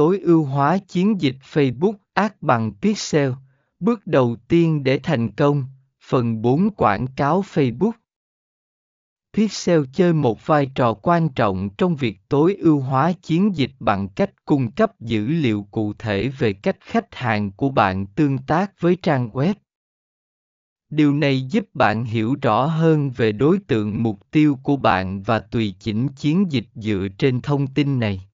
tối ưu hóa chiến dịch Facebook Ads bằng Pixel. Bước đầu tiên để thành công, phần 4 quảng cáo Facebook. Pixel chơi một vai trò quan trọng trong việc tối ưu hóa chiến dịch bằng cách cung cấp dữ liệu cụ thể về cách khách hàng của bạn tương tác với trang web. Điều này giúp bạn hiểu rõ hơn về đối tượng mục tiêu của bạn và tùy chỉnh chiến dịch dựa trên thông tin này.